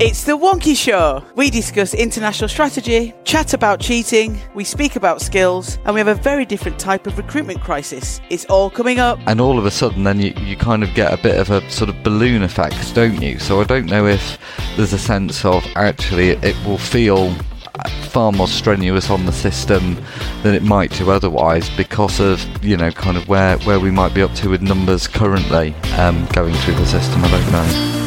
It's the Wonkhe Show. We discuss international strategy, chat about cheating, we speak about skills, and we have a very different type of recruitment crisis. It's all coming up. and all of a sudden then you, you kind of get a bit of a sort of balloon effect don't you so i don't know if there's a sense of actually it, will feel far more strenuous on the system than it might do otherwise because of you know kind of where where we might be up to with numbers currently um, going through the system i don't know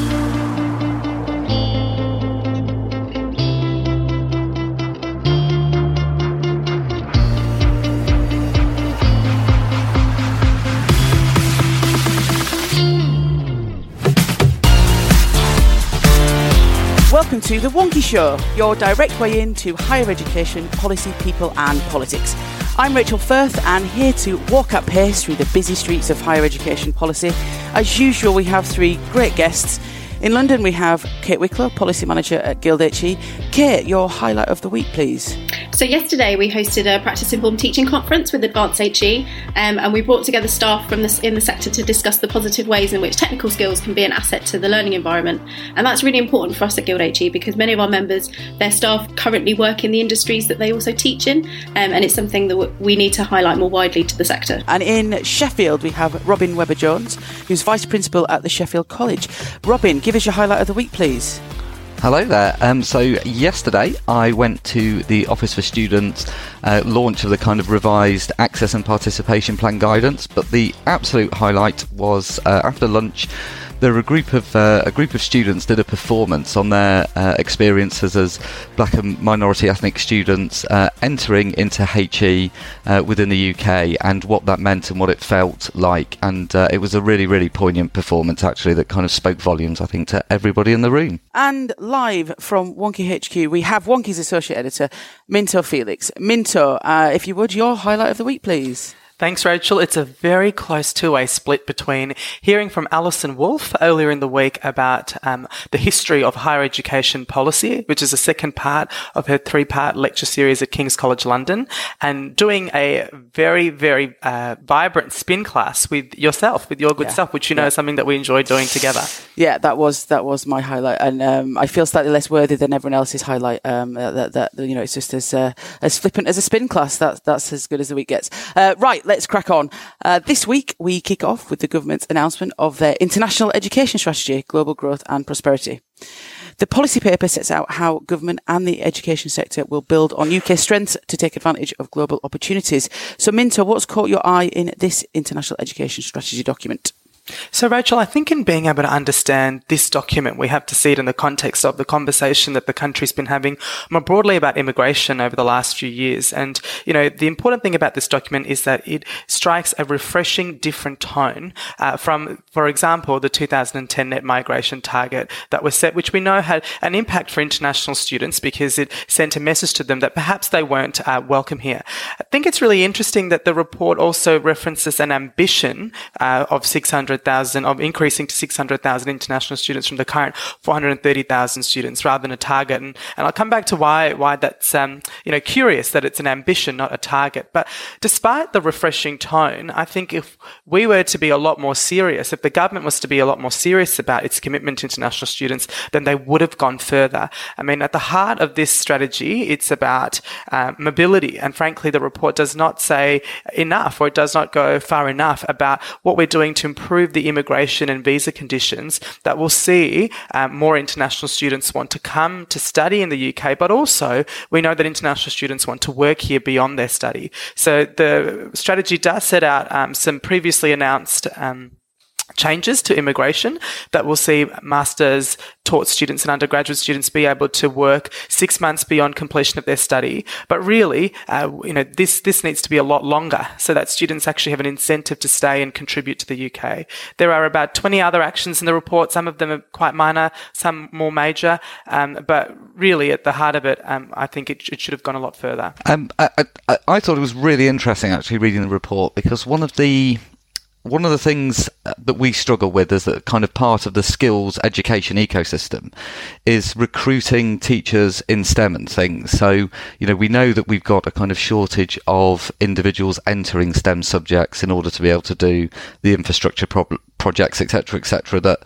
Welcome to The Wonkhe Show, your direct way into higher education, policy, people, and politics. I'm Rachel Firth, and here to walk at pace through the busy streets of higher education policy. As usual, we have three great guests. In London, we have Kate Wicklow, Policy Manager at Guild HE. Kate, your highlight of the week, please. So yesterday we hosted a practice informed teaching conference with Advance HE, um, and we brought together staff from this in the sector to discuss the positive ways in which technical skills can be an asset to the learning environment. And that's really important for us at Guild HE because many of our members, their staff currently work in the industries that they also teach in, um, and it's something that we need to highlight more widely to the sector. And in Sheffield, we have Robin Webber Jones, who's Vice Principal at the Sheffield College. Robin, give us your highlight of the week, please. Hello there. Um, so yesterday I went to the Office for Students uh, launch of the kind of revised access and participation plan guidance. But the absolute highlight was uh, after lunch. There were a group of uh, a group of students did a performance on their uh, experiences as black and minority ethnic students uh, entering into HE uh, within the UK and what that meant and what it felt like. And uh, it was a really really poignant performance actually that kind of spoke volumes I think to everybody in the room. And live from Wonkhe HQ, we have Wonkhe's Associate Editor, Minto Felix. Minto, if you would, your highlight of the week, please. Thanks, Rachel. It's a very close two-way split between hearing from Alison Wolf earlier in the week about um, the history of higher education policy, which is the second part of her three-part lecture series at King's College London, and doing a very, very uh, vibrant spin class with yourself, with your good Yeah. self, which you know is something that we enjoy doing together. Yeah, that was that was my highlight, and um, I feel slightly less worthy than everyone else's highlight. Um, that, that you know, it's just as uh, as flippant as a spin class. That's that's as good as the week gets. Uh, right, let's crack on. Uh, this week we kick off with the government's announcement of their international education strategy, global growth and prosperity. The policy paper sets out how government and the education sector will build on UK strengths to take advantage of global opportunities. So, Minto, what's caught your eye in this international education strategy document? So, Rachel, I think in being able to understand this document, we have to see it in the context of the conversation that the country's been having more broadly about immigration over the last few years. And, you know, the important thing about this document is that it strikes a refreshing, different tone uh, from, for example, the 2010 net migration target that was set, which we know had an impact for international students because it sent a message to them that perhaps they weren't uh, welcome here. I think it's really interesting that the report also references an ambition uh, of 600 600,000 of increasing to 600,000 international students from the current 430,000 students rather than a target. And, and I'll come back to why, why that's, um, you know, curious that it's an ambition, not a target. But despite the refreshing tone, I think if we were to be a lot more serious, if the government was to be a lot more serious about its commitment to international students, then they would have gone further. I mean, at the heart of this strategy, it's about uh, mobility. And frankly, the report does not say enough or it does not go far enough about what we're doing to improve the immigration and visa conditions that will see um, more international students want to come to study in the UK, but also we know that international students want to work here beyond their study. So the strategy does set out um, some previously announced um, changes to immigration that will see masters taught students and undergraduate students be able to work six months beyond completion of their study. But really, uh, you know, this this needs to be a lot longer so that students actually have an incentive to stay and contribute to the UK. There are about 20 other actions in the report. Some of them are quite minor, some more major. Um, but really, at the heart of it, um, I think it, it, should have gone a lot further. Um, I, I, I thought it was really interesting actually reading the report because one of the one of the things uh, that we struggle with is that kind of part of the skills education ecosystem is recruiting teachers in STEM and things. So, you know, we know that we've got a kind of shortage of individuals entering STEM subjects in order to be able to do the infrastructure pro- projects, etc., etc., that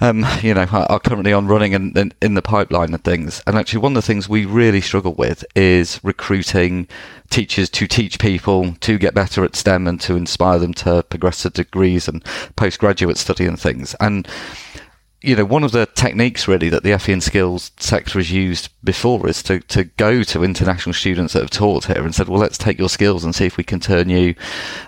um, you know, are currently on running and in, in, the pipeline and things. And actually, one of the things we really struggle with is recruiting teachers to teach people to get better at STEM and to inspire them to progress to degrees and postgraduate study and things. And you know, one of the techniques really that the FE and skills sector has used before is to, to go to international students that have taught here and said, well, let's take your skills and see if we can turn you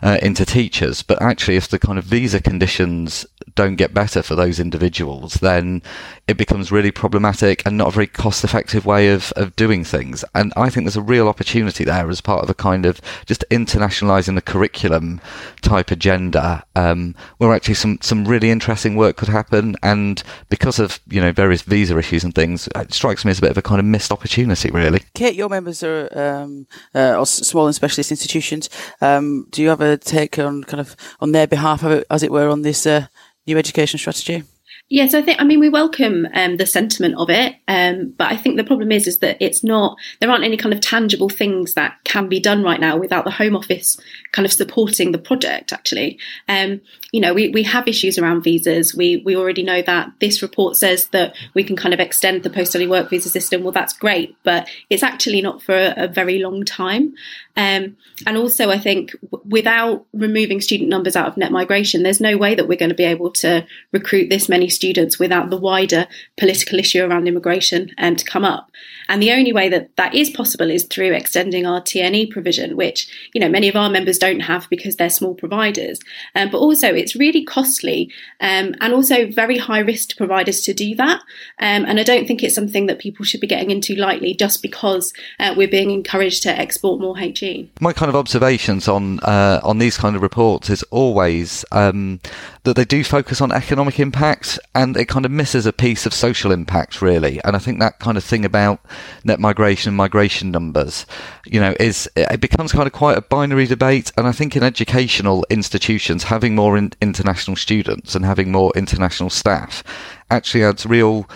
uh, into teachers. But actually, if the kind of visa conditions don't get better for those individuals, then it becomes really problematic and not a very cost effective way of, of doing things. And I think there's a real opportunity there as part of a kind of just internationalizing the curriculum type agenda, um, where actually some, some really interesting work could happen. And because of, you know, various visa issues and things, it strikes me as a bit of a kind of missed opportunity, really. Kate, your members are um, uh, small and specialist institutions. Um, do you have a take on kind of on their behalf, as it were, on this uh, new education strategy? Yes, I think. I mean, we welcome um, the sentiment of it, um, but I think the problem is, is that it's not. There aren't any kind of tangible things that can be done right now without the Home Office kind of supporting the project. Actually, um, you know, we, we have issues around visas. We we already know that this report says that we can kind of extend the post study work visa system. Well, that's great, but it's actually not for a, a very long time. Um, and also, I think w- without removing student numbers out of net migration, there's no way that we're going to be able to recruit this many students without the wider political issue around immigration um, to come up. And the only way that that is possible is through extending our TNE provision, which you know many of our members don't have because they're small providers. Um, but also, it's really costly um, and also very high risk to providers to do that. Um, and I don't think it's something that people should be getting into lightly just because uh, we're being encouraged to export more HE. My kind of observations on uh, on these kind of reports is always um, that they do focus on economic impact and it kind of misses a piece of social impact really. And I think that kind of thing about net migration and migration numbers, you know, is it becomes kind of quite a binary debate. And I think in educational institutions, having more in, international students and having more international staff actually adds real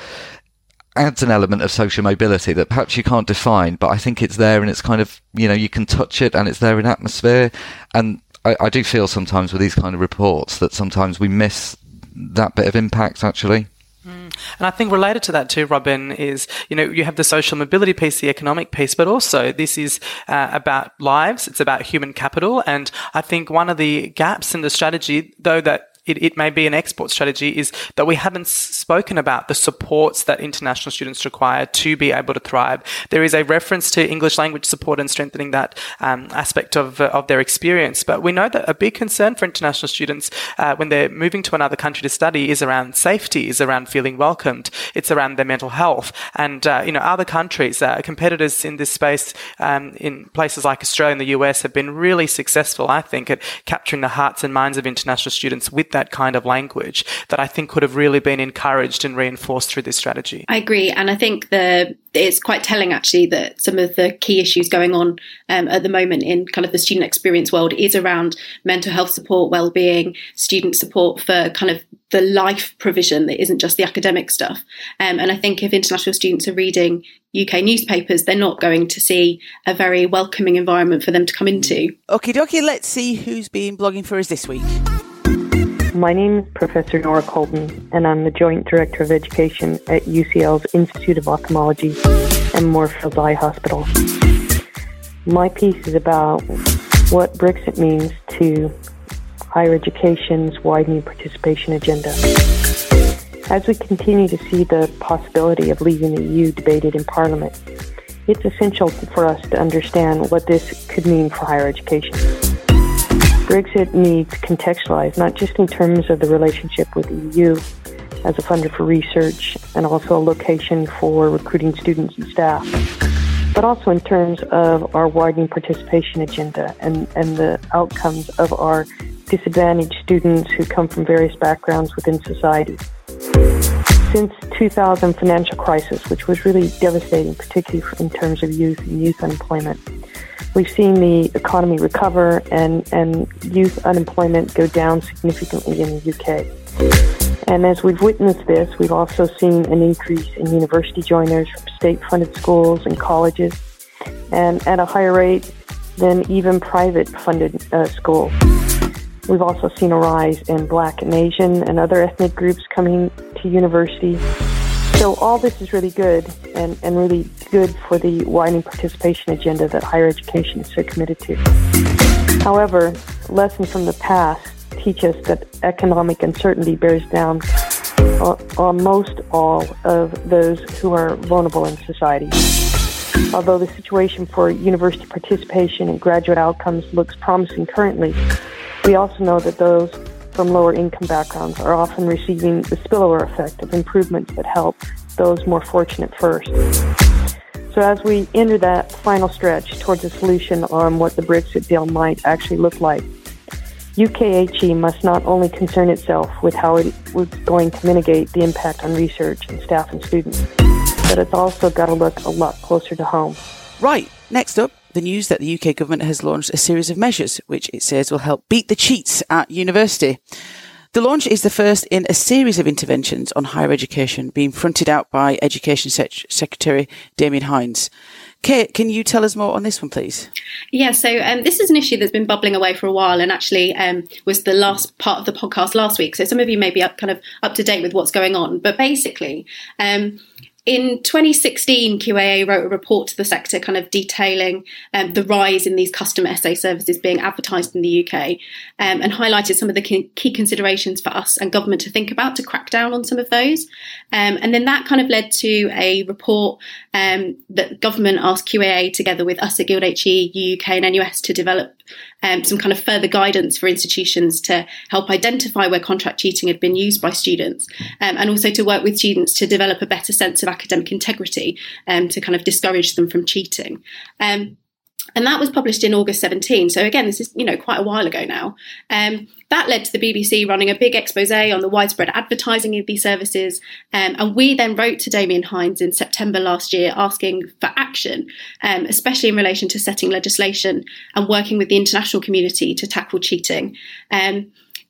adds an element of social mobility that perhaps you can't define, but I think it's there and it's kind of, you know, you can touch it and it's there in atmosphere. And I, I do feel sometimes with these kind of reports that sometimes we miss that bit of impact actually. Mm. And I think related to that too, Robin, is you know you have the social mobility piece, the economic piece, but also this is uh, about lives. It's about human capital, and I think one of the gaps in the strategy, though, that it, it may be an export strategy is that we haven't spoken about the supports that international students require to be able to thrive. There is a reference to English language support and strengthening that um, aspect of, uh, of their experience. But we know that a big concern for international students uh, when they're moving to another country to study is around safety, is around feeling welcomed. It's around their mental health. And, uh, you know, other countries, uh, competitors in this space um, in places like Australia and the US have been really successful, I think, at capturing the hearts and minds of international students with that kind of language that I think could have really been encouraged and reinforced through this strategy. I agree. And I think the it's quite telling actually that some of the key issues going on um, at the moment in kind of the student experience world is around mental health support, well-being, student support for kind of the life provision that isn't just the academic stuff. Um, and I think if international students are reading UK newspapers, they're not going to see a very welcoming environment for them to come into. Okay, dokie, let's see who's been blogging for us this week. My name is Professor Nora Colton, and I'm the Joint Director of Education at UCL's Institute of Ophthalmology and Moorfields Eye Hospital. My piece is about what Brexit means to higher education's widening participation agenda. As we continue to see the possibility of leaving the EU debated in Parliament, it's essential for us to understand what this could mean for higher education. Brexit needs contextualized, not just in terms of the relationship with the EU as a funder for research and also a location for recruiting students and staff, but also in terms of our widening participation agenda and, and the outcomes of our disadvantaged students who come from various backgrounds within society. Since 2000 financial crisis, which was really devastating, particularly in terms of youth and youth unemployment, we've seen the economy recover and, and youth unemployment go down significantly in the UK. And as we've witnessed this, we've also seen an increase in university joiners from state funded schools and colleges, and at a higher rate than even private funded uh, schools. We've also seen a rise in black and Asian and other ethnic groups coming to university. So all this is really good and, and really good for the widening participation agenda that higher education is so committed to. However, lessons from the past teach us that economic uncertainty bears down on most all of those who are vulnerable in society. Although the situation for university participation and graduate outcomes looks promising currently, we also know that those from lower income backgrounds are often receiving the spillover effect of improvements that help those more fortunate first. So as we enter that final stretch towards a solution on what the Brexit deal might actually look like, UKHE must not only concern itself with how it was going to mitigate the impact on research and staff and students, but it's also got to look a lot closer to home. Right, next up, the news that the UK government has launched a series of measures which it says will help beat the cheats at university. The launch is the first in a series of interventions on higher education being fronted out by Education Secretary Damian Hinds. Kate, can you tell us more on this one, please? Yeah, so um, this is an issue that's been bubbling away for a while, and actually um, was the last part of the podcast last week. So some of you may be up, kind of up to date with what's going on, but basically. Um, in 2016, QAA wrote a report to the sector kind of detailing um, the rise in these custom essay services being advertised in the UK um, and highlighted some of the key considerations for us and government to think about to crack down on some of those. Um, and then that kind of led to a report um, that government asked QAA together with us at Guild HE, UK and NUS to develop um, some kind of further guidance for institutions to help identify where contract cheating had been used by students, um, and also to work with students to develop a better sense of academic integrity um, to kind of discourage them from cheating. Um, and that was published in August 17. So again, this is you know quite a while ago now. Um, that led to the BBC running a big expose on the widespread advertising of these services, um, and we then wrote to Damian Hinds in September last year asking for action, um, especially in relation to setting legislation and working with the international community to tackle cheating.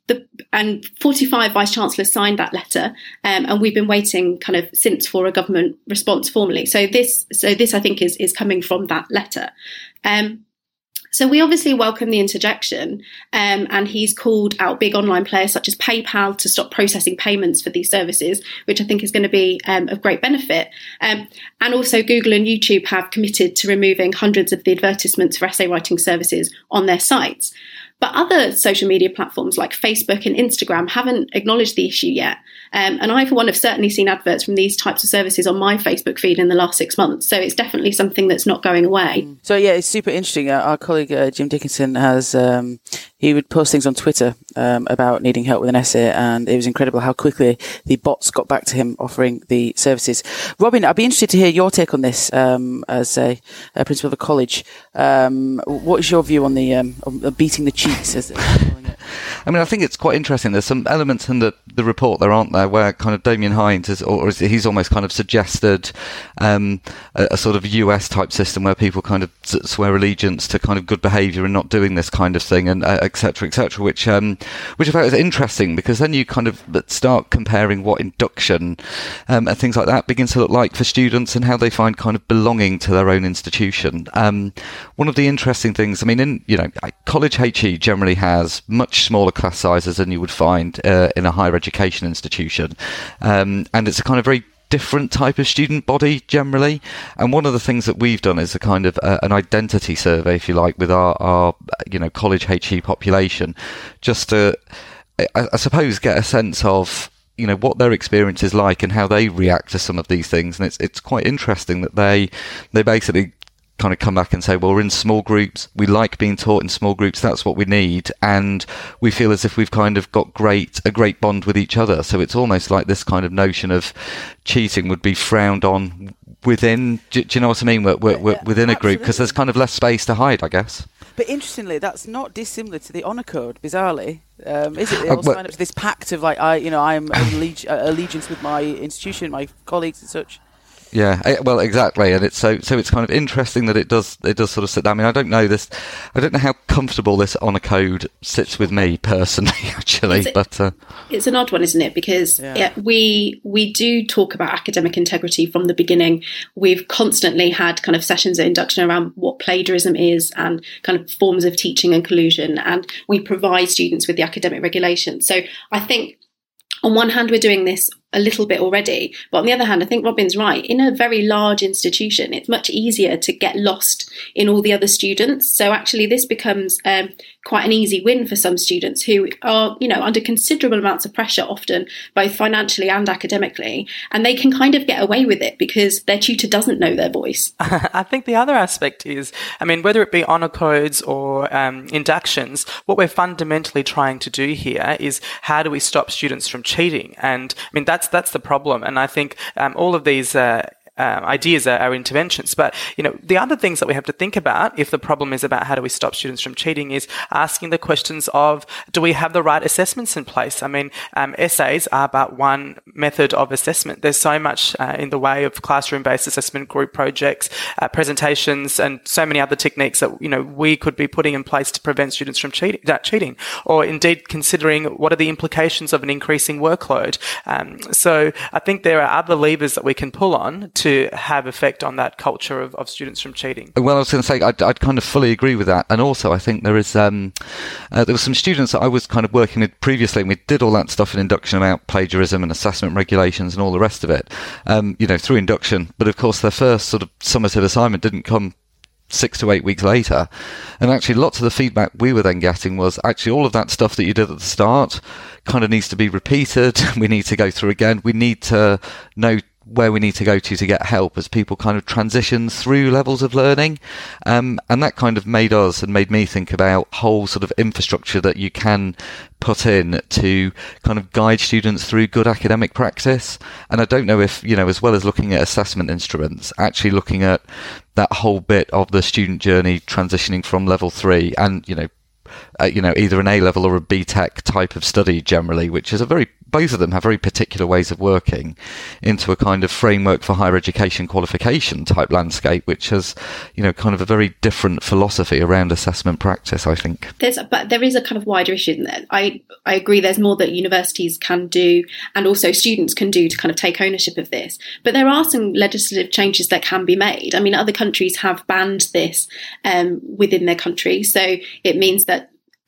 The, and 45 vice chancellors signed that letter, um, and we've been waiting kind of since for a government response formally. So this, so this I think is is coming from that letter. Um, so we obviously welcome the interjection, um, and he's called out big online players such as PayPal to stop processing payments for these services, which I think is going to be um, of great benefit. Um, and also, Google and YouTube have committed to removing hundreds of the advertisements for essay writing services on their sites. But other social media platforms like Facebook and Instagram haven't acknowledged the issue yet. Um, and I, for one, have certainly seen adverts from these types of services on my Facebook feed in the last six months. So it's definitely something that's not going away. So, yeah, it's super interesting. Our colleague uh, Jim Dickinson has, um, he would post things on Twitter um, about needing help with an essay, and it was incredible how quickly the bots got back to him offering the services. Robin, I'd be interested to hear your take on this um, as a, a, principal of a college. Um, what is your view on the um, on beating the cheats? I mean, I think it's quite interesting. There's some elements in the, the report there, aren't there, where kind of Damian Hinds is, or is, he's almost kind of suggested um, a, a, sort of US type system where people kind of swear allegiance to kind of good behaviour and not doing this kind of thing, and etc. Uh, etc. Et which um, which I thought was interesting because then you kind of start comparing what induction um, and things like that begins to look like for students and how they find kind of belonging to their own institution. Um, one of the interesting things, I mean, in you know, college HE generally has much smaller class sizes than you would find uh, in a higher education institution. Um, and it's a kind of very different type of student body generally. And one of the things that we've done is a kind of uh, an identity survey, if you like, with our, our you know college HE population, just to I, I suppose get a sense of you know what their experience is like and how they react to some of these things. And it's it's quite interesting that they they basically kind of come back and say, well, we're in small groups. We like being taught in small groups. That's what we need. And we feel as if we've kind of got great, a great bond with each other. So it's almost like this kind of notion of cheating would be frowned on within, do, do you know what I mean? We're, we're, we're within a group because there's kind of less space to hide, I guess. But interestingly, that's not dissimilar to the honour code, bizarrely. Um, is it? They all sign up to this pact of like, I, you know, I am allegiance with my institution, my colleagues and such. Yeah, eh, well, exactly, and it's so so. It's kind of interesting that it does it does sort of sit. Down. I mean, I don't know this. I don't know how comfortable this honour code sits with me personally, actually. It's a, but uh, it's an odd one, isn't it? Because yeah. Yeah, we we do talk about academic integrity from the beginning. We've constantly had kind of sessions of induction around what plagiarism is and kind of forms of teaching and collusion, and we provide students with the academic regulations. So I think on one hand, we're doing this a little bit already. But on the other hand, I think Robin's right. In a very large institution, it's much easier to get lost in all the other students. So actually, this becomes um, quite an easy win for some students who are, you know, under considerable amounts of pressure, often both financially and academically, and they can kind of get away with it because their tutor doesn't know their voice. I think the other aspect is, I mean, whether it be honour codes or um, inductions, what we're fundamentally trying to do here is how do we stop students from cheating? And I mean, that's that's the problem. And I think um, all of these uh, um, ideas are, are, interventions. But you know, the other things that we have to think about, if the problem is about how do we stop students from cheating, is asking the questions of do we have the right assessments in place? I mean, um, essays are but one method of assessment. There's so much uh, in the way of classroom-based assessment, group projects, uh, presentations, and so many other techniques that you know we could be putting in place to prevent students from cheating, that cheating, or indeed considering what are the implications of an increasing workload. Um, so I think there are other levers that we can pull on to to have effect on that culture of, of students from cheating. Well, I was going to say I'd, I'd, kind of fully agree with that, and also I think there is um, uh, there were some students that I was kind of working with previously, and we did all that stuff in induction about plagiarism and assessment regulations and all the rest of it, um, you know, through induction. But of course, their first sort of summative assignment didn't come six to eight weeks later. And actually, lots of the feedback we were then getting was actually all of that stuff that you did at the start kind of needs to be repeated. We need to go through again. We need to know where we need to go to to get help as people kind of transition through levels of learning. Um, and that kind of made us and made me think about whole sort of infrastructure that you can put in to kind of guide students through good academic practice. And I don't know if, you know, as well as looking at assessment instruments, actually looking at that whole bit of the student journey transitioning from level three and, you know, uh, you know, either an A level or a BTEC type of study generally, which is a very both of them have very particular ways of working into a kind of framework for higher education qualification type landscape, which has, you know, kind of a very different philosophy around assessment practice, I think. There's, but there is a kind of wider issue in there. I, I agree there's more that universities can do and also students can do to kind of take ownership of this. But there are some legislative changes that can be made. I mean, other countries have banned this um, within their country. So it means that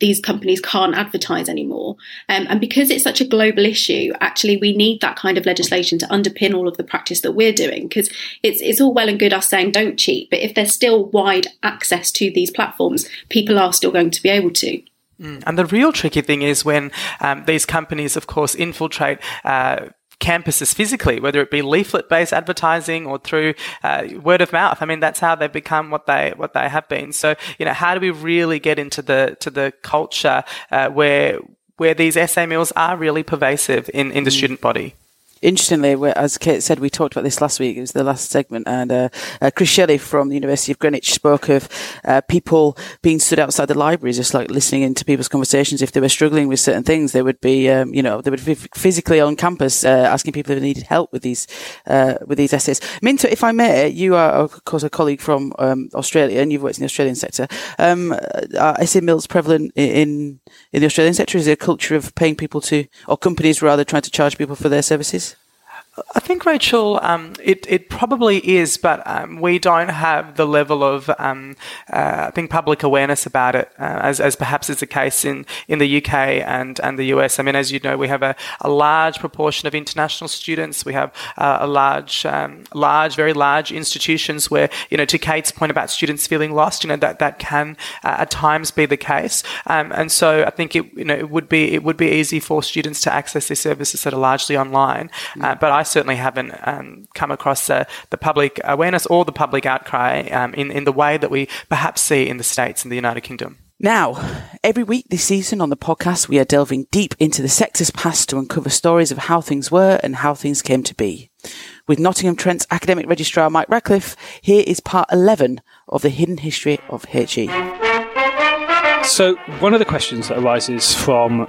these companies can't advertise anymore. Um, and because it's such a global issue, actually, we need that kind of legislation to underpin all of the practice that we're doing. Because it's it's all well and good us saying don't cheat, but if there's still wide access to these platforms, people are still going to be able to. Mm. And the real tricky thing is when um, these companies, of course, infiltrate uh, campuses physically, whether it be leaflet based advertising or through uh, word of mouth. I mean, that's how they've become what they what they have been. So, you know, how do we really get into the to the culture uh, where where these essay mills are really pervasive in, in the mm. student body? Interestingly, as Kate said, we talked about this last week. It was the last segment, and uh, uh, Chris Shelley from the University of Greenwich spoke of uh, people being stood outside the libraries, just like listening into people's conversations. If they were struggling with certain things, they would be, um, you know, they would be physically on campus uh, asking people if they needed help with these uh, with these essays. Minto, if I may, you are of course a colleague from um, Australia, and you've worked in the Australian sector. Um, are essay mills prevalent in in the Australian sector? Is there a culture of paying people to, or companies rather, trying to charge people for their services? I think, Rachel, um, it, it probably is, but um, we don't have the level of, um, uh, I think, public awareness about it uh, as, as perhaps is the case in, in the UK and, and the US. I mean, as you know, we have a, a large proportion of international students. We have uh, a large, um, large, very large institutions where, you know, to Kate's point about students feeling lost, you know, that, that can uh, at times be the case. Um, and so I think it, you know, it would be, it would be easy for students to access these services that are largely online. Mm. but I certainly haven't um, come across uh, the public awareness or the public outcry um, in, in the way that we perhaps see in the States and the United Kingdom. Now, every week this season on the podcast, we are delving deep into the sector's past to uncover stories of how things were and how things came to be. With Nottingham Trent's academic registrar Mike Ratcliffe, here is part 11 of the hidden history of HE. So, one of the questions that arises from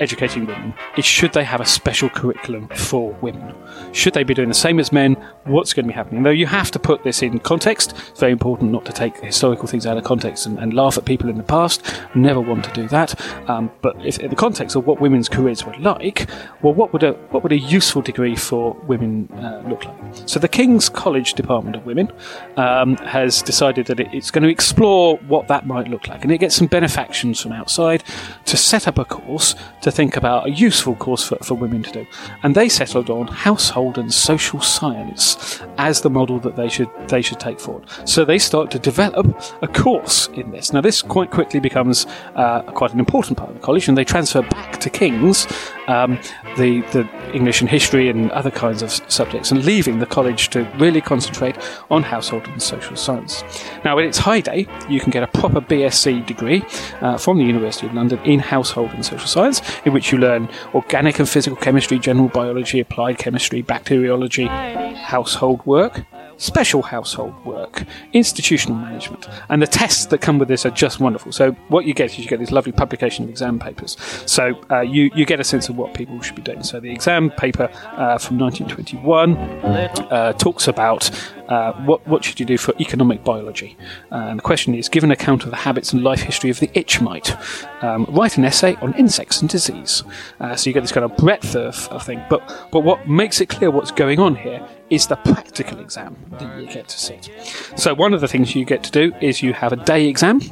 educating women is should they have a special curriculum for women? Should they be doing the same as men? What's going to be happening? Though you have to put this in context. It's very important not to take historical things out of context and, and laugh at people in the past. Never want to do that. Um, but if in the context of what women's careers were like, well, what would a what would a useful degree for women uh, look like? So the King's College Department of Women um, has decided that it, it's going to explore what that might look like, and it gets some benefactions from outside to set up a course to think about a useful course for, for women to do. And they settled on household and social science as the model that they should they should take forward. So they start to develop a course in this. Now this quite quickly becomes uh, quite an important part of the college, and they transfer back to King's um, the the English and history and other kinds of subjects, and leaving the college to really concentrate on household and social science. Now, in its heyday, you can get a proper BSc degree uh, from the University of London in household and social science, in which you learn organic and physical chemistry, general biology, applied chemistry, bacteriology, household work, special household work, institutional management, and the tests that come with this are just wonderful. So what you get is you get this lovely publication of exam papers. So uh, you you get a sense of what people should be doing. So the exam paper uh, from 1921 uh, talks about uh, what, what should you do for economic biology? And the question is, give an account of the habits and life history of the itch mite. Um, write an essay on insects and disease. Uh, so you get this kind of breadth of, of thing. But, but what makes it clear what's going on here is the practical exam that you get to sit. So one of the things you get to do is you have a day exam.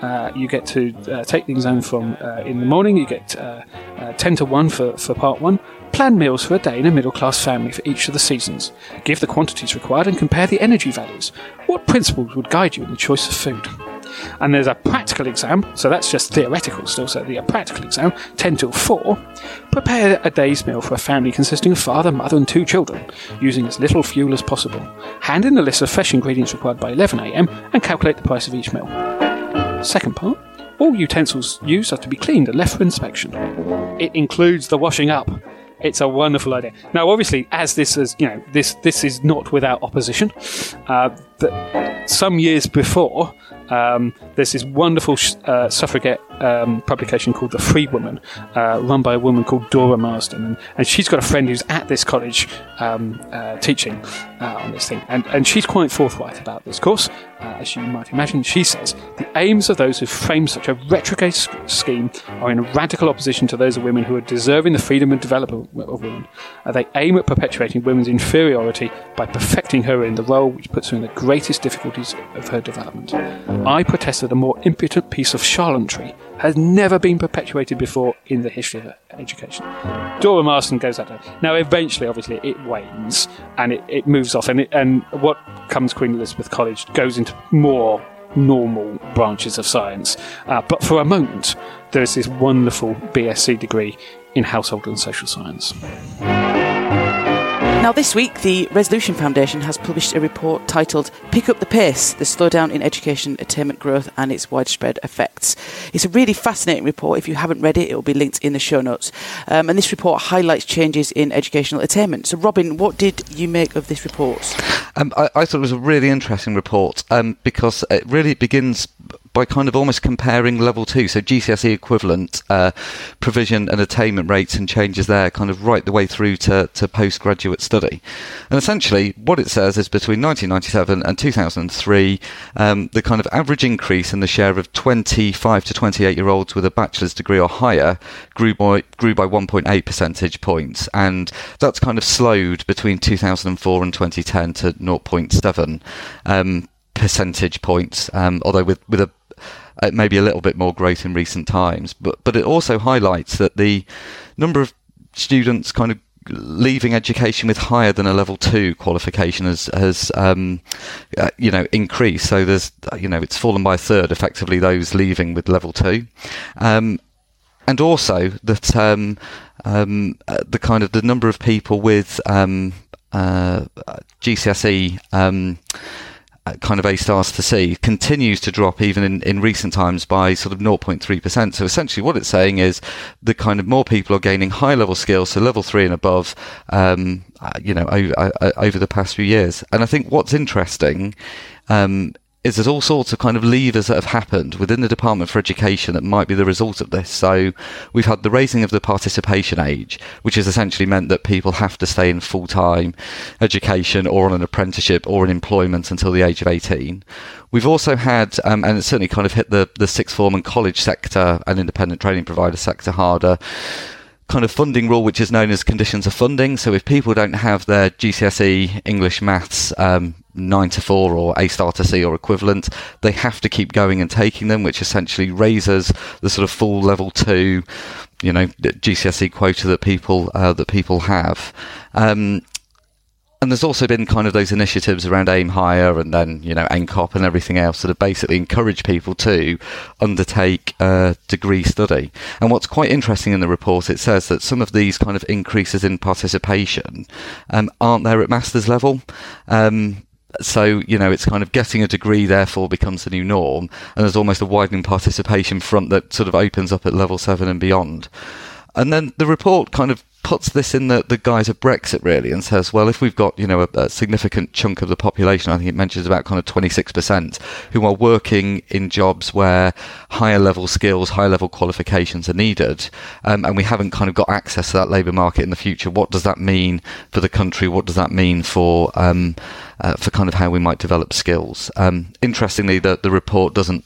Uh, you get to uh, take the exam from uh, in the morning. You get uh, uh, 10 to 1 for, for part 1. Plan meals for a day in a middle class family for each of the seasons. Give the quantities required and compare the energy values. What principles would guide you in the choice of food? And there's a practical exam, so that's just theoretical still. So the practical exam, 10 till 4, prepare a day's meal for a family consisting of father, mother, and two children, using as little fuel as possible. Hand in the list of fresh ingredients required by 11am and calculate the price of each meal. Second part, all utensils used are to be cleaned and left for inspection. It includes the washing up. It's a wonderful idea. Now, obviously, as this is, you know, this this is not without opposition. Uh, some years before, um, there's this wonderful uh, suffragette um, publication called The Free Woman, uh, run by a woman called Dora Marsden. And, and, she's got a friend who's at this college um, uh, teaching uh, on this thing. And, and she's quite forthright about this course. Uh, as you might imagine, she says the aims of those who frame such a retrograde scheme are in radical opposition to those of women who are deserving the freedom and development of women. Uh, they aim at perpetuating women's inferiority by perfecting her in the role which puts her in the greatest difficulties of her development. I protest that a more impudent piece of charlatanry has never been perpetuated before in the history of education. Dora Marsden goes at her. Now, eventually, obviously, it wanes and it, it moves off, and, it, and what comes Queen Elizabeth College goes into more normal branches of science. Uh, but for a moment, there's this wonderful BSc degree in household and social science. Now, this week, the Resolution Foundation has published a report titled Pick Up the Pace The Slowdown in Education Attainment Growth and Its Widespread Effects. It's a really fascinating report. If you haven't read it, it will be linked in the show notes. Um, and this report highlights changes in educational attainment. So, Robin, what did you make of this report? Um, I, I, thought it was a really interesting report um, because it really begins by kind of almost comparing level two, so GCSE equivalent uh, provision and attainment rates and changes there, kind of right the way through to, to postgraduate study. And essentially, what it says is between 1997 and 2003, um, the kind of average increase in the share of 25 to 28 year olds with a bachelor's degree or higher grew by grew by 1.8 percentage points, and that's kind of slowed between 2004 and 2010 to 0.7. Um, percentage points, um, although with, with a uh, maybe a little bit more growth in recent times. But but it also highlights that the number of students kind of leaving education with higher than a level two qualification has has um, uh, you know increased. So there's you know it's fallen by a third effectively those leaving with level two. Um, and also that um, um, uh, the kind of the number of people with um, uh, GCSE um, uh, kind of A stars to C continues to drop even in, in recent times by sort of 0.3%. So essentially what it's saying is the kind of more people are gaining high level skills, so level three and above, um, uh, you know, over, uh, over the past few years. And I think what's interesting um, is there's all sorts of kind of levers that have happened within the Department for Education that might be the result of this. So we've had the raising of the participation age, which has essentially meant that people have to stay in full time education or on an apprenticeship or in employment until the age of 18. We've also had, um, and it certainly kind of hit the, the sixth form and college sector and independent training provider sector harder kind of funding rule, which is known as conditions of funding. So if people don't have their GCSE English maths um, nine to four or A star to C or equivalent, they have to keep going and taking them, which essentially raises the sort of full level two, you know, GCSE quota that people uh, that people have. Um, and there's also been kind of those initiatives around aim higher and then you know NCOP and everything else that have basically encouraged people to undertake a degree study. And what's quite interesting in the report it says that some of these kind of increases in participation um, aren't there at master's level. Um, so you know it's kind of getting a degree therefore becomes the new norm and there's almost a widening participation front that sort of opens up at level 7 and beyond and then the report kind of puts this in the, the guise of Brexit really and says, well, if we've got, you know, a, a, significant chunk of the population, I think it mentions about kind of 26% who are working in jobs where higher level skills, higher level qualifications are needed, um, and we haven't kind of got access to that labour market in the future, what does that mean for the country? What does that mean for, um, uh, for kind of how we might develop skills? Um, interestingly, the, the report doesn't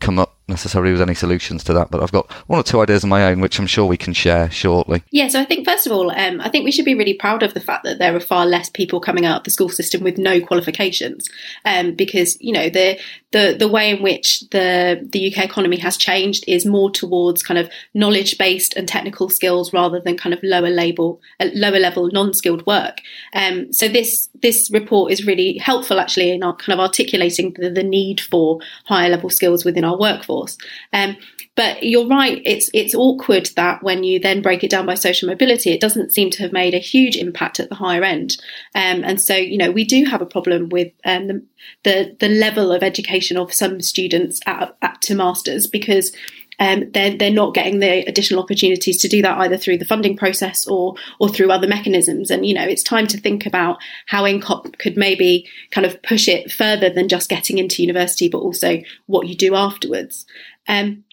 come up necessarily with any solutions to that, but I've got one or two ideas of my own, which I'm sure we can share shortly. Yeah, so I think first of all, um, I think we should be really proud of the fact that there are far less people coming out of the school system with no qualifications, um, because you know the the the way in which the the UK economy has changed is more towards kind of knowledge based and technical skills rather than kind of lower label uh, lower level non skilled work. Um, so this this report is really helpful actually in our, kind of articulating the, the need for higher level skills within our workforce course. Um, but you're right; it's it's awkward that when you then break it down by social mobility, it doesn't seem to have made a huge impact at the higher end. Um, and so, you know, we do have a problem with um, the, the, the level of education of some students at, at to masters because um, they're they're not getting the additional opportunities to do that either through the funding process or or through other mechanisms. And you know, it's time to think about how NCOP could maybe kind of push it further than just getting into university, but also what you do afterwards. Um,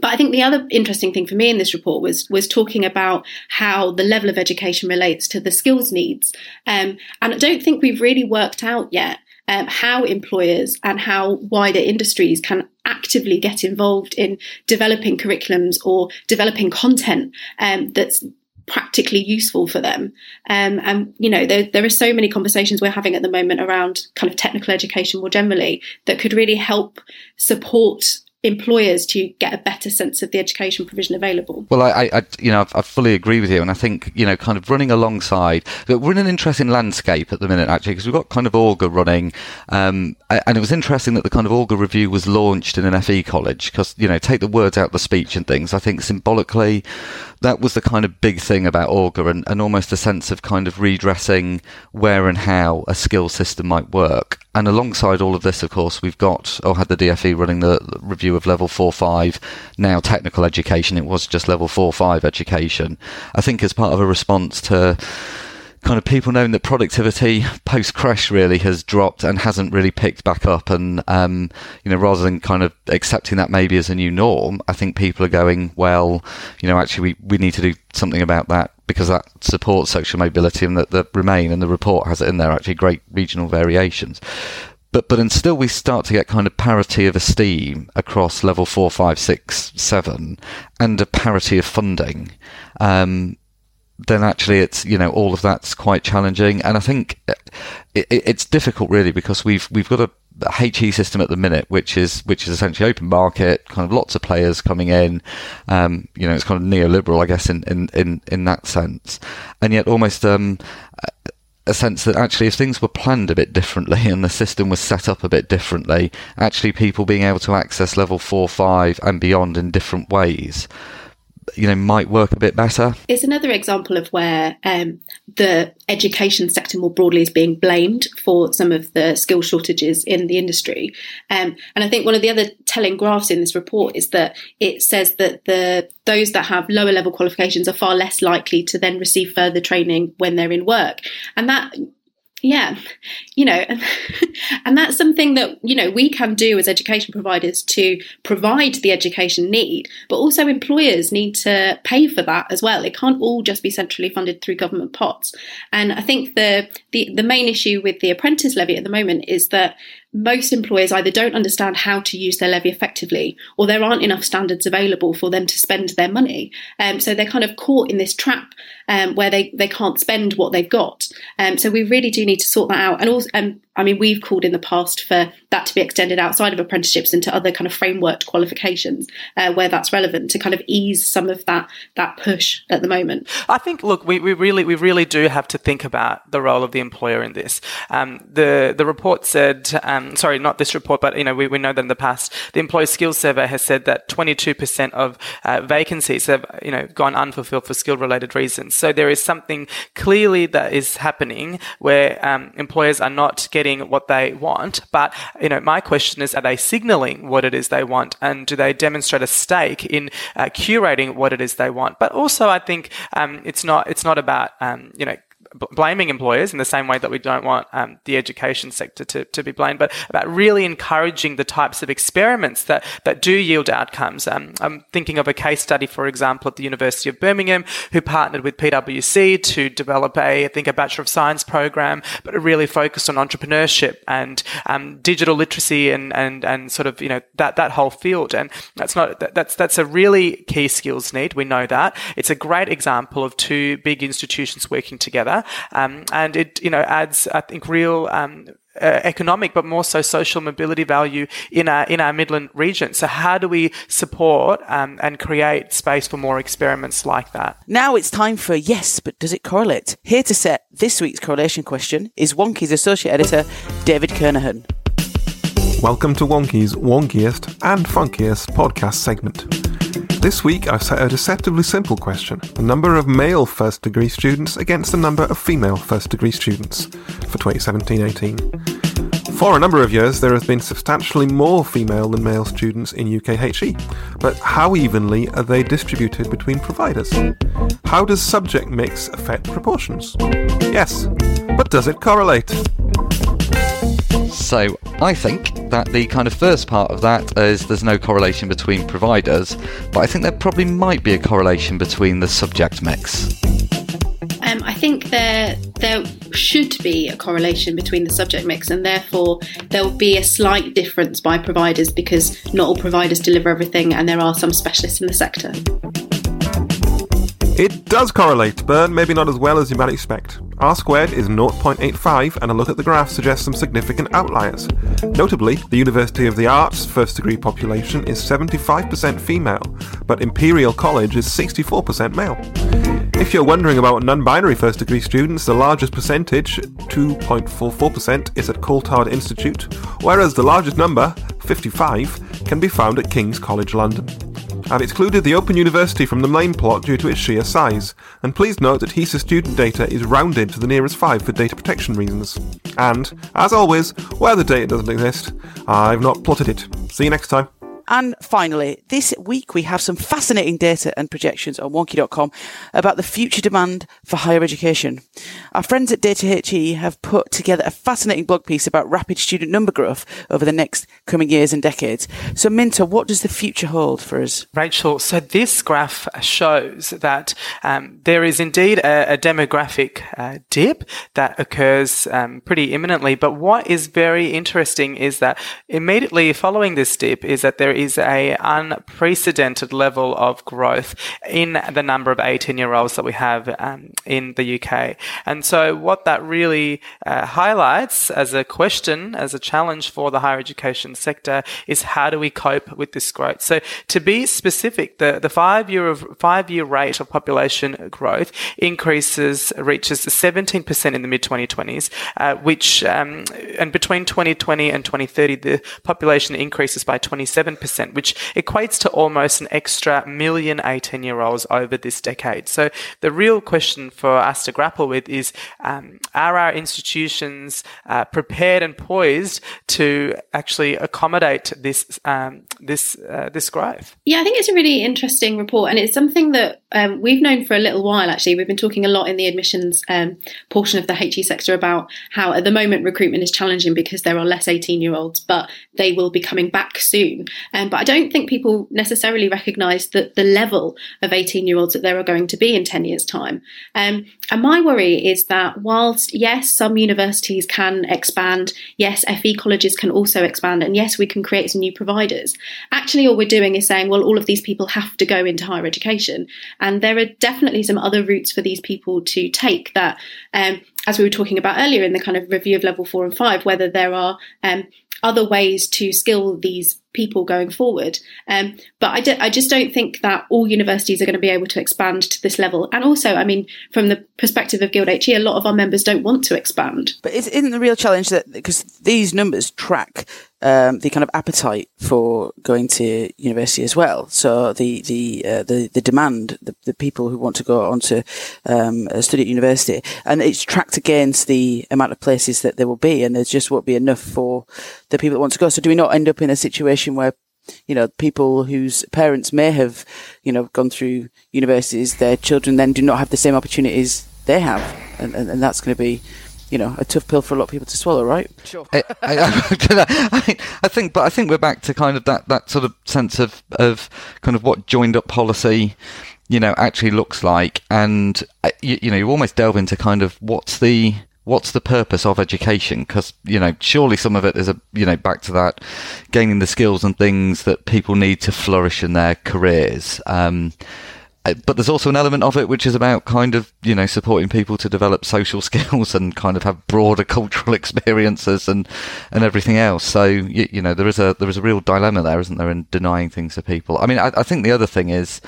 but I think the other interesting thing for me in this report was was talking about how the level of education relates to the skills needs, um, and I don't think we've really worked out yet um, how employers and how wider industries can actively get involved in developing curriculums or developing content um, that's practically useful for them. Um, and you know, there there are so many conversations we're having at the moment around kind of technical education more generally that could really help support employers to get a better sense of the education provision available. Well, I, I you know, I, fully agree with you, and I think you know, kind of running alongside. We're in an interesting landscape at the minute, actually, because we've got kind of Augar running, um, and it was interesting that the kind of Augar review was launched in an FE college because you know, take the words out the speech and things. I think symbolically, that was the kind of big thing about Augar, and, and almost a sense of kind of redressing where and how a skill system might work. And alongside all of this, of course, we've got or had the DFE running the review of level four five, now technical education. It was just level four five education. I think as part of a response to kind of people knowing that productivity post crash really has dropped and hasn't really picked back up. And um, you know rather than kind of accepting that maybe as a new norm i think people are going well you know actually we, we need to do something about that because that supports social mobility and that, that remain and the report has it in there actually great regional variations. But but until we start to get kind of parity of esteem across level four, five, six, seven, and a parity of funding, um, then actually it's you know all of that's quite challenging, and I think it, it, it's difficult really because we've we've got a HE system at the minute, which is which is essentially open market, kind of lots of players coming in. Um, you know, it's kind of neoliberal, I guess, in in in, in that sense, and yet almost um, a sense that actually if things were planned a bit differently and the system was set up a bit differently, actually people being able to access level four, five and beyond in different ways you know might work a bit better. It's another example of where um, the education sector more broadly is being blamed for some of the skill shortages in the industry. Um, and I think one of the other telling graphs in this report is that it says that the those that have lower level qualifications are far less likely to then receive further training when they're in work. And that yeah you know and that's something that you know we can do as education providers to provide the education need but also employers need to pay for that as well it can't all just be centrally funded through government pots and i think the the, the main issue with the apprentice levy at the moment is that most employers either don't understand how to use their levy effectively or there aren't enough standards available for them to spend their money. Um, so they're kind of caught in this trap um, where they, they can't spend what they've got. Um, so we really do need to sort that out. And also, um, I mean, we've called in the past for that to be extended outside of apprenticeships into other kind of framework qualifications uh, where that's relevant to kind of ease some of that that push at the moment. I think, look, we, we really we really do have to think about the role of the employer in this. Um, the the report said, um, sorry, not this report, but you know we, we know that in the past, the employer skills survey has said that 22% of uh, vacancies have you know gone unfulfilled for skill related reasons. So there is something clearly that is happening where um, employers are not getting what they want. But, you know, my question is, are they signaling what it is they want? And do they demonstrate a stake in uh, curating what it is they want? But also, I think um, it's not, it's not about, um, you know, blaming employers in the same way that we don't want um, the education sector to, to be blamed, but about really encouraging the types of experiments that, that do yield outcomes. Um, I'm thinking of a case study, for example, at the University of Birmingham, who partnered with PwC to develop a, I think, a Bachelor of Science program, but really focused on entrepreneurship and um, digital literacy and, and, and sort of, you know, that, that whole field. And that's not, that, that's, that's a really key skills need. We know that. It's a great example of two big institutions working together um, and it you know adds I think real um, uh, economic, but more so social mobility value in our in our Midland region. So, how do we support um, and create space for more experiments like that? Now it's time for yes, but does it correlate? Here to set this week's correlation question is Wonkhe's associate editor David Kernohan. Welcome to Wonkhe's wonkiest and funkiest podcast segment. This week I've set a deceptively simple question the number of male first degree students against the number of female first degree students for 2017 18. For a number of years, there has been substantially more female than male students in UKHE, but how evenly are they distributed between providers? How does subject mix affect proportions? Yes, but does it correlate? So I think that the kind of first part of that is there's no correlation between providers, but I think there probably might be a correlation between the subject mix. Um, I think there there should be a correlation between the subject mix, and therefore there will be a slight difference by providers because not all providers deliver everything, and there are some specialists in the sector. It does correlate, but maybe not as well as you might expect. R squared is 0.85, and a look at the graph suggests some significant outliers. Notably, the University of the Arts first degree population is 75% female, but Imperial College is 64% male. If you're wondering about non binary first degree students, the largest percentage, 2.44%, is at Courtauld Institute, whereas the largest number, 55, can be found at King's College London. I've excluded the Open University from the main plot due to its sheer size, and please note that HESA student data is rounded to the nearest 5 for data protection reasons. And, as always, where the data doesn't exist, I've not plotted it. See you next time. And finally, this week we have some fascinating data and projections on wonkhe.com about the future demand for higher education. Our friends at Data HE have put together a fascinating blog piece about rapid student number growth over the next coming years and decades. So, Minto, what does the future hold for us? Rachel, so this graph shows that um, there is indeed a, a demographic uh, dip that occurs um, pretty imminently. But what is very interesting is that immediately following this dip is that there is a unprecedented level of growth in the number of 18 year olds that we have um, in the UK. And so what that really uh, highlights as a question, as a challenge for the higher education sector is how do we cope with this growth? So to be specific, the, the five year of five year rate of population growth increases, reaches 17% in the mid 2020s, uh, which, um, and between 2020 and 2030, the population increases by 27% 10%, which equates to almost an extra million 18 year olds over this decade. So the real question for us to grapple with is um, are our institutions uh, prepared and poised to actually accommodate this um, this uh, this growth? Yeah, I think it's a really interesting report, and it's something that um, we've known for a little while. Actually, we've been talking a lot in the admissions um, portion of the HE sector about how at the moment recruitment is challenging because there are less 18 year olds, but they will be coming back soon. Um, but I don't think people necessarily recognise that the level of 18 year olds that there are going to be in 10 years' time. Um, and my worry is that whilst yes, some universities can expand, yes, FE colleges can also expand, and yes, we can create some new providers. Actually, all we're doing is saying, well, all of these people have to go into higher education. And there are definitely some other routes for these people to take that, um, as we were talking about earlier in the kind of review of level four and five, whether there are um, other ways to skill these people going forward. Um, but I, do, I just don't think that all universities are going to be able to expand to this level. And also, I mean, from the perspective of Guild HE, a lot of our members don't want to expand. But isn't the real challenge that because these numbers track um, the kind of appetite for going to university as well. So the the uh, the, the demand, the, the people who want to go on to um, study at university, and it's tracked against the amount of places that there will be, and there just won't be enough for the people that want to go. So do we not end up in a situation where you know, people whose parents may have, you know, gone through universities, their children then do not have the same opportunities they have, and, and, and that's going to be you know, a tough pill for a lot of people to swallow, right? Sure. I, I, I, think, but I think we're back to kind of that, that sort of sense of, of kind of what joined up policy, you know, actually looks like. And, uh, you, you know, you almost delve into kind of what's the, what's the purpose of education? Because, you know, surely some of it is a, you know, back to that gaining the skills and things that people need to flourish in their careers. Um, but there's also an element of it which is about kind of you know supporting people to develop social skills and kind of have broader cultural experiences and and everything else. So you, you know there is a there is a real dilemma there, isn't there, in denying things to people. I mean, I, I think the other thing is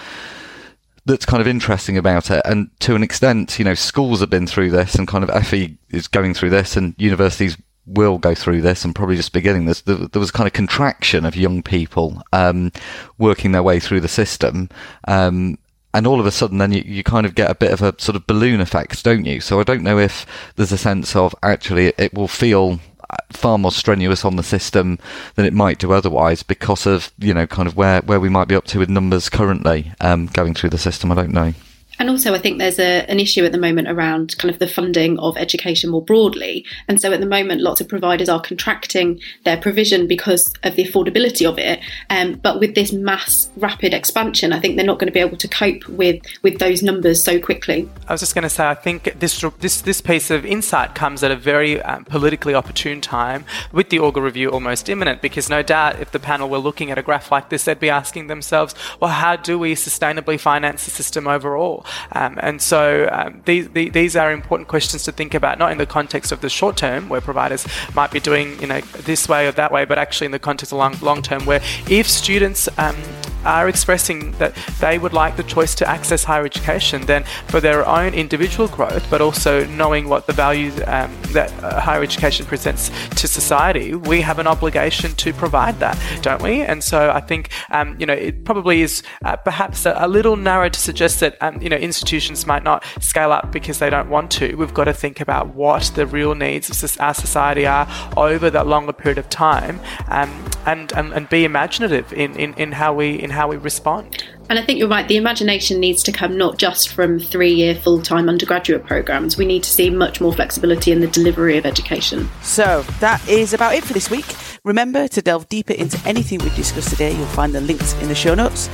that's kind of interesting about it. And to an extent, you know, schools have been through this and kind of FE is going through this and universities will go through this and probably just beginning this. There, there was a kind of contraction of young people um, working their way through the system. Um, and all of a sudden then you, you kind of get a bit of a sort of balloon effect, don't you? So I don't know if there's a sense of actually it will feel uh, far more strenuous on the system than it might do otherwise because of you know kind of where where we might be up to with numbers currently um, going through the system. I don't know. And also, I think there's a, an issue at the moment around kind of the funding of education more broadly. And so at the moment, lots of providers are contracting their provision because of the affordability of it. Um, but with this mass rapid expansion, I think they're not going to be able to cope with, with those numbers so quickly. I was just going to say, I think this, this, this piece of insight comes at a very um, politically opportune time with the Augar review almost imminent, because no doubt if the panel were looking at a graph like this, they'd be asking themselves, well, how do we sustainably finance the system overall? Um, and so um, these, these are important questions to think about, not in the context of the short term, where providers might be doing you know this way or that way, but actually in the context of long, long term, where if students um, are expressing that they would like the choice to access higher education, then for their own individual growth, but also knowing what the values um, that uh, higher education presents to society, we have an obligation to provide that, don't we? And so I think um, you know it probably is uh, perhaps a, a, little narrow to suggest that um, you know institutions might not scale up because they don't want to. We've got to think about what the real needs of our society are over that longer period of time, um, and, and and be imaginative in, in, in how we in how we respond. And I think you're right, the imagination needs to come not just from three year full time undergraduate programs. We need to see much more flexibility in the delivery of education. So that is about it for this week. Remember to delve deeper into anything we've discussed today. You'll find the links in the show notes.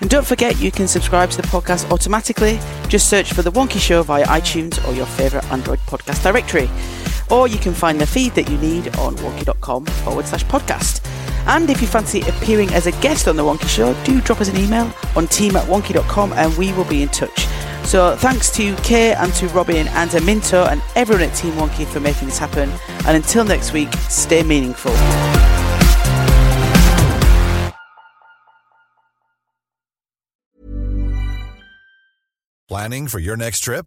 And don't forget, you can subscribe to the podcast automatically. Just search for The Wonkhe Show via iTunes or your favourite Android podcast directory. Or you can find the feed that you need on wonkhe.com forward slash podcast. And if you fancy appearing as a guest on The Wonkhe Show, do drop us an email on team at wonkhe.com and we will be in touch. So thanks to Kay and to Robin and to Minto and everyone at Team Wonkhe for making this happen. And until next week, stay meaningful. Planning for your next trip?